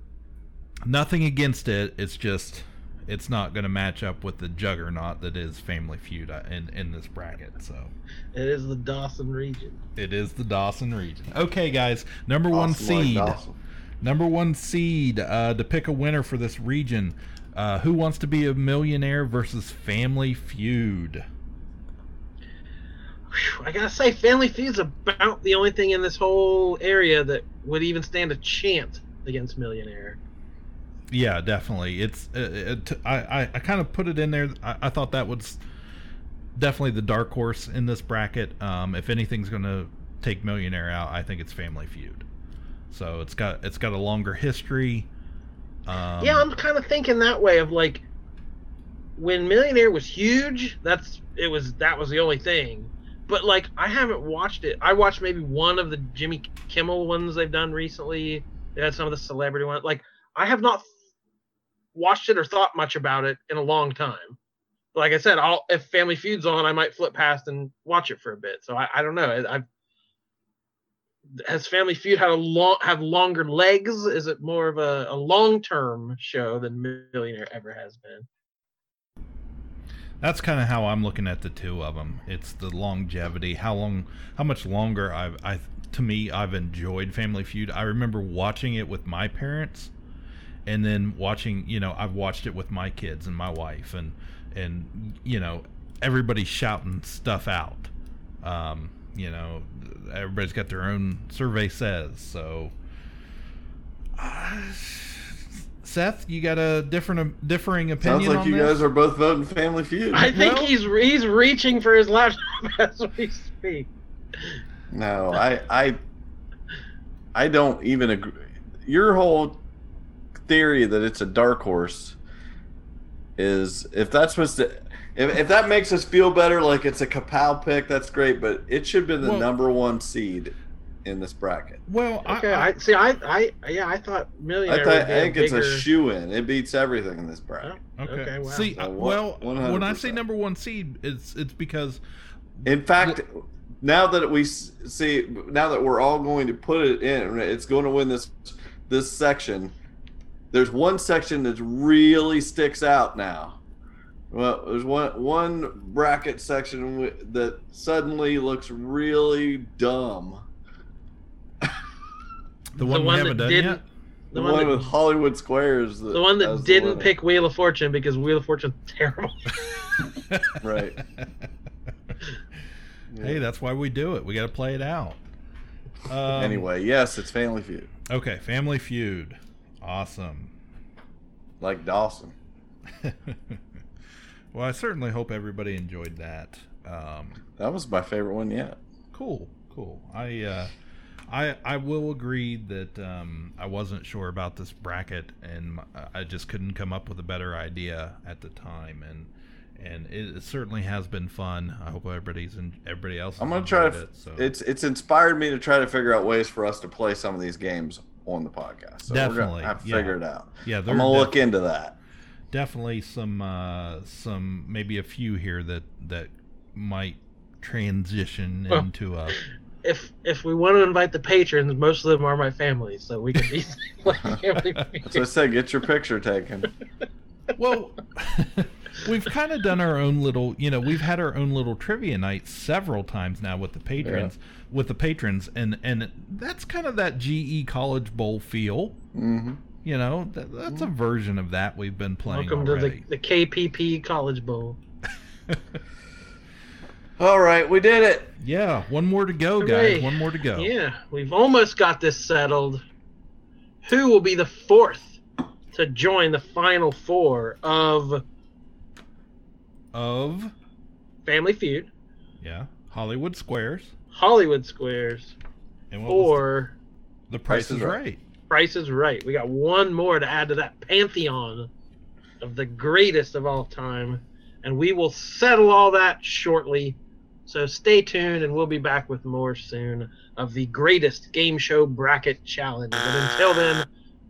nothing against it. It's just it's not going to match up with the juggernaut that is Family Feud uh, in in this bracket. So It is the Dawson region. it is the Dawson region. Okay, guys, number one Dawson like seed. Dawson. Number one seed uh, to pick a winner for this region. Uh, who wants to be a millionaire versus Family Feud? I gotta say, Family Feud's about the only thing in this whole area that would even stand a chance against Millionaire. Yeah, definitely. It's uh, it, I I, I kind of put it in there. I, I thought that was definitely the dark horse in this bracket. Um, if anything's going to take Millionaire out, I think it's Family Feud. So it's got it's got a longer history. Um, yeah, I'm kind of thinking that way of like when Millionaire was huge. That's it was that was the only thing. But like I haven't watched it. I watched maybe one of the Jimmy Kimmel ones they've done recently. They had some of the celebrity ones. Like I have not watched it or thought much about it in a long time. Like I said, I'll if Family Feud's on, I might flip past and watch it for a bit. So I, I don't know. I, I've has Family Feud had a long have longer legs? Is it more of a, a long term show than Millionaire ever has been? That's kind of how I'm looking at the two of them. It's the longevity, how long, how much longer I've, I, to me, I've enjoyed Family Feud. I remember watching it with my parents, and then watching, you know, I've watched it with my kids and my wife, and and you know, everybody shouting stuff out. Um, you know, everybody's got their own survey says so. Uh, Seth, you got a different, uh, differing opinion Sounds like on you this? guys are both voting Family Feud. I think Well- he's he's reaching for his laptop as we speak. No, I I I don't even agree. Your whole theory that it's a dark horse is if that's supposed to if, if that makes us feel better like it's a Kapow pick, that's great, but it should have been the Well- number one seed in this bracket. Well, Okay, I, see. I, I, yeah, I thought I, Millionaire. thought, would be I think it's a shoe in. It beats everything in this bracket. Oh, okay. Okay, wow. See, So one- well, when I 100%. say number one seed, it's it's because In fact, now that we see, now that we're all going to put it in, it's going to win this this section. There's one section that really sticks out now. Well, there's one one bracket section wi- that suddenly looks really dumb. the one, we one that didn't- yet. The, The one, one that- with Hollywood Squares. The one that didn't winner. pick Wheel of Fortune because Wheel of Fortune's terrible. right. Hey, that's why we do it. We got to play it out. Um, anyway, yes, it's Family Feud, Okay, Family Feud. Awesome. like Dawson. Well, I certainly hope everybody enjoyed that. Um, That was my favorite one yet. cool, cool. I uh, I I will agree that um, I wasn't sure about this bracket, and I just couldn't come up with a better idea at the time, and and it, certainly has been fun. I hope everybody's in, everybody else. I'm gonna try to. It, so. It's it's inspired me to try to figure out ways for us to play some of these games on the podcast. So Definitely, have to yeah. figure it out. Yeah, I'm gonna look into that. Definitely some uh some maybe a few here that that might transition Well, into a if if we want to invite the patrons, most of them are my family, so we can easily play Family That's I said. Get your picture taken. well we've kind of done our own little you know we've had our own little trivia night several times now with the patrons with the patrons and and that's kind of that ge college bowl feel hmm you know that, that's a mm. version of that we've been playing Welcome already. to the, the KPP College Bowl. All right, we did it. yeah one more to go guys one more to go Yeah, we've almost got this settled. Who will be the fourth to join the final four of of Family Feud, yeah hollywood squares Hollywood Squares, and what was or the price is right Price is Right? We got one more to add to that pantheon of the greatest of all time, and we will settle all that shortly. So stay tuned, and we'll be back with more soon of the greatest game show bracket challenge. But until then,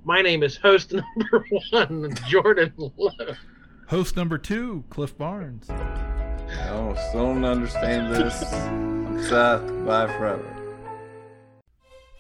my name is host number one, Jordan Lowe. Host number two, Cliff Barnes. I still don't understand this. I'm Seth. Bye forever.